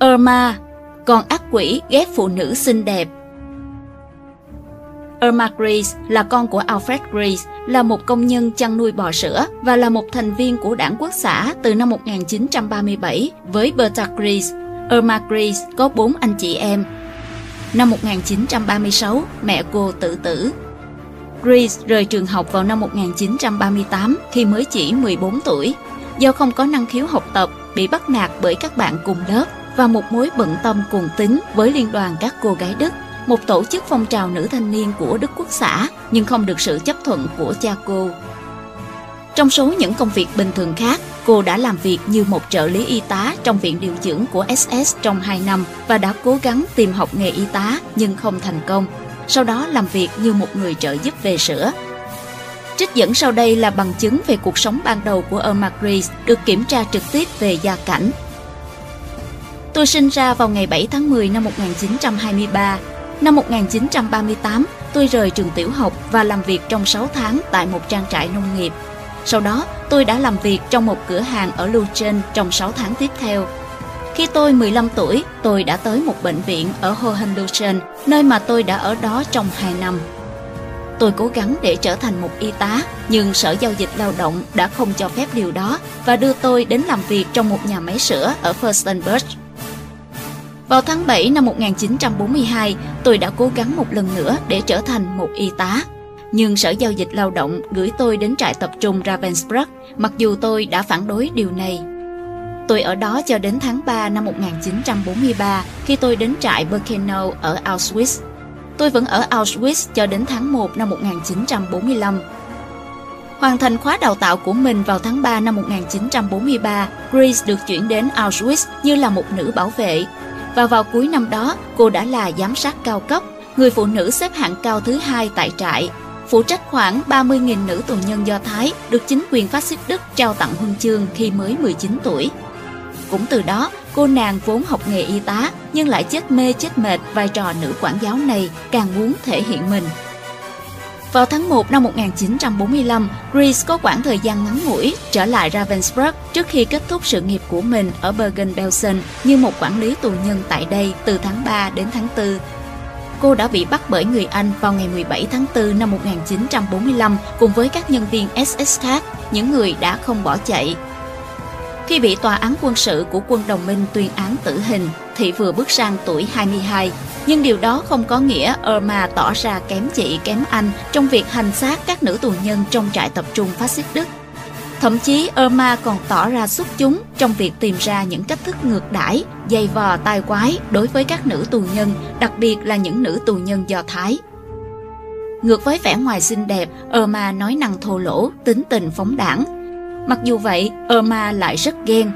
Irma, con ác quỷ ghét phụ nữ xinh đẹp. Irma Grease là con của Alfred Grease, là một công nhân chăn nuôi bò sữa và là một thành viên của đảng quốc xã từ năm 1937 với Bertha Grease. Irma Grease có bốn anh chị em. Năm 1936, mẹ cô tự tử. Grease rời trường học vào năm 1938 khi mới chỉ 14 tuổi. Do không có năng khiếu học tập, bị bắt nạt bởi các bạn cùng lớp và một mối bận tâm cùng tính với liên đoàn các cô gái Đức, một tổ chức phong trào nữ thanh niên của Đức Quốc xã nhưng không được sự chấp thuận của cha cô. Trong số những công việc bình thường khác, cô đã làm việc như một trợ lý y tá trong viện điều dưỡng của SS trong 2 năm và đã cố gắng tìm học nghề y tá nhưng không thành công. Sau đó làm việc như một người trợ giúp về sữa. Trích dẫn sau đây là bằng chứng về cuộc sống ban đầu của Irma Grace được kiểm tra trực tiếp về gia cảnh. Tôi sinh ra vào ngày 7 tháng 10 năm 1923. Năm 1938, tôi rời trường tiểu học và làm việc trong 6 tháng tại một trang trại nông nghiệp. Sau đó, tôi đã làm việc trong một cửa hàng ở Luchen trong 6 tháng tiếp theo. Khi tôi 15 tuổi, tôi đã tới một bệnh viện ở Hohenluchen, nơi mà tôi đã ở đó trong 2 năm. Tôi cố gắng để trở thành một y tá, nhưng Sở Giao dịch Lao động đã không cho phép điều đó và đưa tôi đến làm việc trong một nhà máy sữa ở Furstenberg. Vào tháng 7 năm 1942, tôi đã cố gắng một lần nữa để trở thành một y tá. Nhưng Sở Giao dịch Lao động gửi tôi đến trại tập trung Ravensbrück, mặc dù tôi đã phản đối điều này. Tôi ở đó cho đến tháng 3 năm 1943 khi tôi đến trại Birkenau ở Auschwitz. Tôi vẫn ở Auschwitz cho đến tháng 1 năm 1945. Hoàn thành khóa đào tạo của mình vào tháng 3 năm 1943, Grace được chuyển đến Auschwitz như là một nữ bảo vệ. Và vào cuối năm đó, cô đã là giám sát cao cấp, người phụ nữ xếp hạng cao thứ hai tại trại, phụ trách khoảng 30.000 nữ tù nhân Do Thái được chính quyền phát xít Đức trao tặng huân chương khi mới 19 tuổi. Cũng từ đó, cô nàng vốn học nghề y tá nhưng lại chết mê chết mệt vai trò nữ quản giáo này càng muốn thể hiện mình. Vào tháng 1 năm 1945, Greece có khoảng thời gian ngắn ngủi trở lại Ravensbrück trước khi kết thúc sự nghiệp của mình ở Bergen-Belsen như một quản lý tù nhân tại đây từ tháng 3 đến tháng 4. Cô đã bị bắt bởi người Anh vào ngày 17 tháng 4 năm 1945 cùng với các nhân viên SS khác, những người đã không bỏ chạy khi bị tòa án quân sự của quân đồng minh tuyên án tử hình, Thị vừa bước sang tuổi 22. Nhưng điều đó không có nghĩa Irma tỏ ra kém chị kém anh trong việc hành xác các nữ tù nhân trong trại tập trung phát xít Đức. Thậm chí Irma còn tỏ ra xuất chúng trong việc tìm ra những cách thức ngược đãi, dày vò tai quái đối với các nữ tù nhân, đặc biệt là những nữ tù nhân Do Thái. Ngược với vẻ ngoài xinh đẹp, Irma nói năng thô lỗ, tính tình phóng đảng, Mặc dù vậy, Irma lại rất ghen.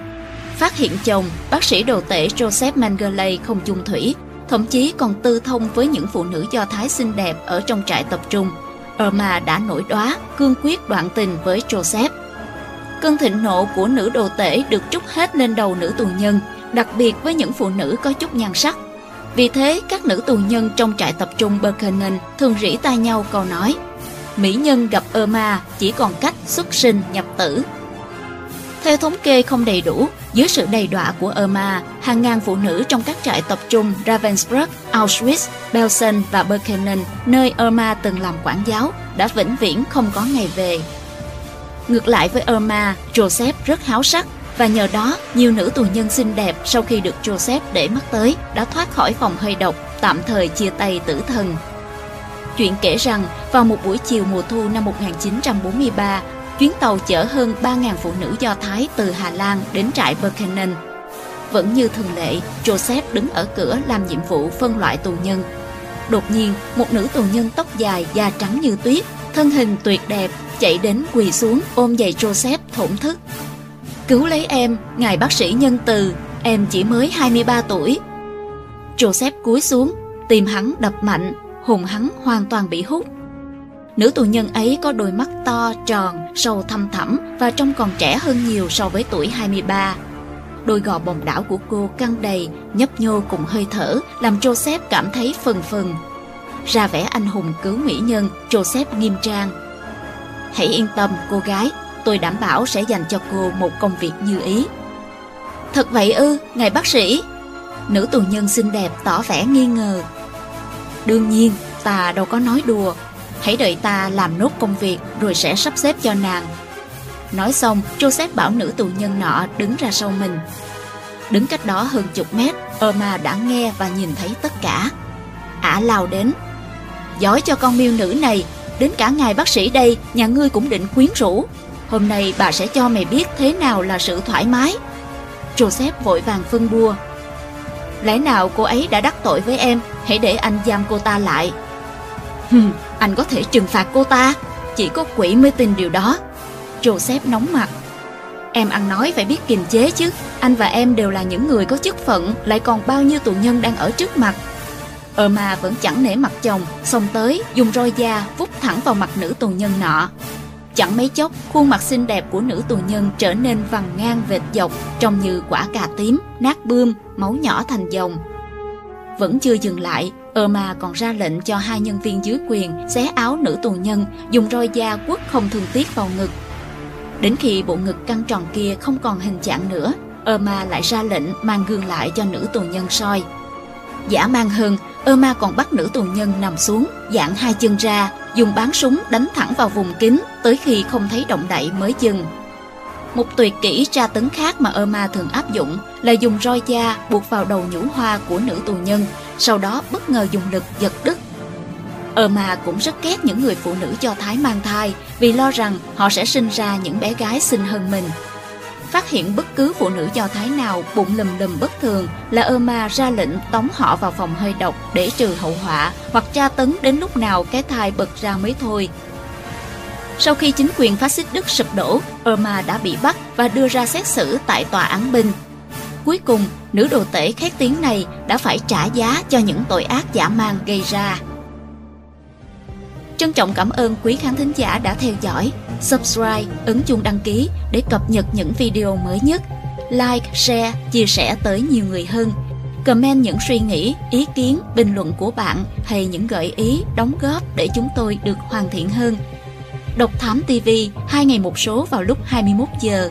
Phát hiện chồng, bác sĩ đồ tể Joseph Mengele không chung thủy, thậm chí còn tư thông với những phụ nữ do Thái xinh đẹp ở trong trại tập trung. Ờ Irma đã nổi đóa, cương quyết đoạn tình với Joseph. Cơn thịnh nộ của nữ đồ tể được trút hết lên đầu nữ tù nhân, đặc biệt với những phụ nữ có chút nhan sắc. Vì thế, các nữ tù nhân trong trại tập trung Birkenau thường rỉ tai nhau câu nói Mỹ nhân gặp Irma chỉ còn cách xuất sinh nhập tử. Theo thống kê không đầy đủ, dưới sự đầy đọa của Irma, hàng ngàn phụ nữ trong các trại tập trung Ravensbrück, Auschwitz, Belsen và Birkenau, nơi Irma từng làm quản giáo, đã vĩnh viễn không có ngày về. Ngược lại với Irma, Joseph rất háo sắc và nhờ đó nhiều nữ tù nhân xinh đẹp sau khi được Joseph để mắt tới đã thoát khỏi phòng hơi độc, tạm thời chia tay tử thần. Chuyện kể rằng, vào một buổi chiều mùa thu năm 1943, chuyến tàu chở hơn 3.000 phụ nữ Do Thái từ Hà Lan đến trại Birkenau. Vẫn như thường lệ, Joseph đứng ở cửa làm nhiệm vụ phân loại tù nhân. Đột nhiên, một nữ tù nhân tóc dài, da trắng như tuyết, thân hình tuyệt đẹp, chạy đến quỳ xuống ôm giày Joseph thổn thức. Cứu lấy em, ngài bác sĩ nhân từ, em chỉ mới 23 tuổi. Joseph cúi xuống, tìm hắn đập mạnh, hồn hắn hoàn toàn bị hút. Nữ tù nhân ấy có đôi mắt to, tròn, sâu thăm thẳm và trông còn trẻ hơn nhiều so với tuổi 23. Đôi gò bồng đảo của cô căng đầy, nhấp nhô cùng hơi thở, làm Joseph cảm thấy phần phần. Ra vẻ anh hùng cứu mỹ nhân, Joseph nghiêm trang. Hãy yên tâm, cô gái, tôi đảm bảo sẽ dành cho cô một công việc như ý. Thật vậy ư, ngài bác sĩ? Nữ tù nhân xinh đẹp tỏ vẻ nghi ngờ. Đương nhiên, ta đâu có nói đùa. Hãy đợi ta làm nốt công việc rồi sẽ sắp xếp cho nàng. Nói xong, Joseph bảo nữ tù nhân nọ đứng ra sau mình. Đứng cách đó hơn chục mét, Irma đã nghe và nhìn thấy tất cả. Ả lao đến. Giỏi cho con miêu nữ này, đến cả ngài bác sĩ đây, nhà ngươi cũng định quyến rũ. Hôm nay bà sẽ cho mày biết thế nào là sự thoải mái. Joseph vội vàng phân bua. Lẽ nào cô ấy đã đắc tội với em, hãy để anh giam cô ta lại. Hừm, anh có thể trừng phạt cô ta, chỉ có quỷ mới tin điều đó. Joseph nóng mặt. Em ăn nói phải biết kiềm chế chứ, anh và em đều là những người có chức phận, lại còn bao nhiêu tù nhân đang ở trước mặt. Irma vẫn chẳng nể mặt chồng, xông tới, dùng roi da vút thẳng vào mặt nữ tù nhân nọ. Chẳng mấy chốc, khuôn mặt xinh đẹp của nữ tù nhân trở nên vằn ngang vệt dọc, trông như quả cà tím, nát bươm, máu nhỏ thành dòng. Vẫn chưa dừng lại, Irma còn ra lệnh cho hai nhân viên dưới quyền xé áo nữ tù nhân, dùng roi da quất không thương tiếc vào ngực. Đến khi bộ ngực căng tròn kia không còn hình trạng nữa, Irma lại ra lệnh mang gương lại cho nữ tù nhân soi. Giả mang hơn, Irma còn bắt nữ tù nhân nằm xuống, giãn hai chân ra, dùng bán súng đánh thẳng vào vùng kín, tới khi không thấy động đậy mới dừng. Một tuyệt kỹ tra tấn khác mà Irma thường áp dụng là dùng roi da buộc vào đầu nhũ hoa của nữ tù nhân, sau đó bất ngờ dùng lực giật đứt. Irma cũng rất ghét những người phụ nữ do Thái mang thai vì lo rằng họ sẽ sinh ra những bé gái xinh hơn mình. Phát hiện bất cứ phụ nữ do Thái nào bụng lùm lùm bất thường là Irma ra lệnh tống họ vào phòng hơi độc để trừ hậu họa hoặc tra tấn đến lúc nào cái thai bật ra mới thôi. Sau khi chính quyền phát xít Đức sụp đổ, Irma đã bị bắt và đưa ra xét xử tại tòa án binh. Cuối cùng, nữ đồ tể khét tiếng này đã phải trả giá cho những tội ác giả mang gây ra. Trân trọng cảm ơn quý khán thính giả đã theo dõi. Subscribe, ấn chuông đăng ký để cập nhật những video mới nhất. Like, share, chia sẻ tới nhiều người hơn. Comment những suy nghĩ, ý kiến, bình luận của bạn hay những gợi ý, đóng góp để chúng tôi được hoàn thiện hơn. Độc Thám TV, hai ngày một số vào lúc 21 giờ.